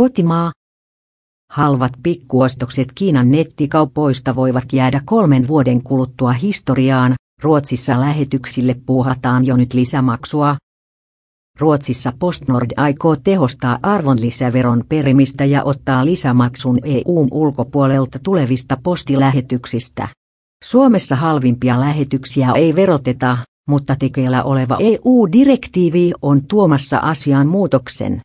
Kotimaa. Halvat pikkuostokset Kiinan nettikaupoista voivat jäädä kolmen vuoden kuluttua historiaan, Ruotsissa lähetyksille puuhataan jo nyt lisämaksua. Ruotsissa PostNord aikoo tehostaa arvonlisäveron perimistä ja ottaa lisämaksun EUn ulkopuolelta tulevista postilähetyksistä. Suomessa halvimpia lähetyksiä ei veroteta, mutta tekeillä oleva EU-direktiivi on tuomassa asiaan muutoksen.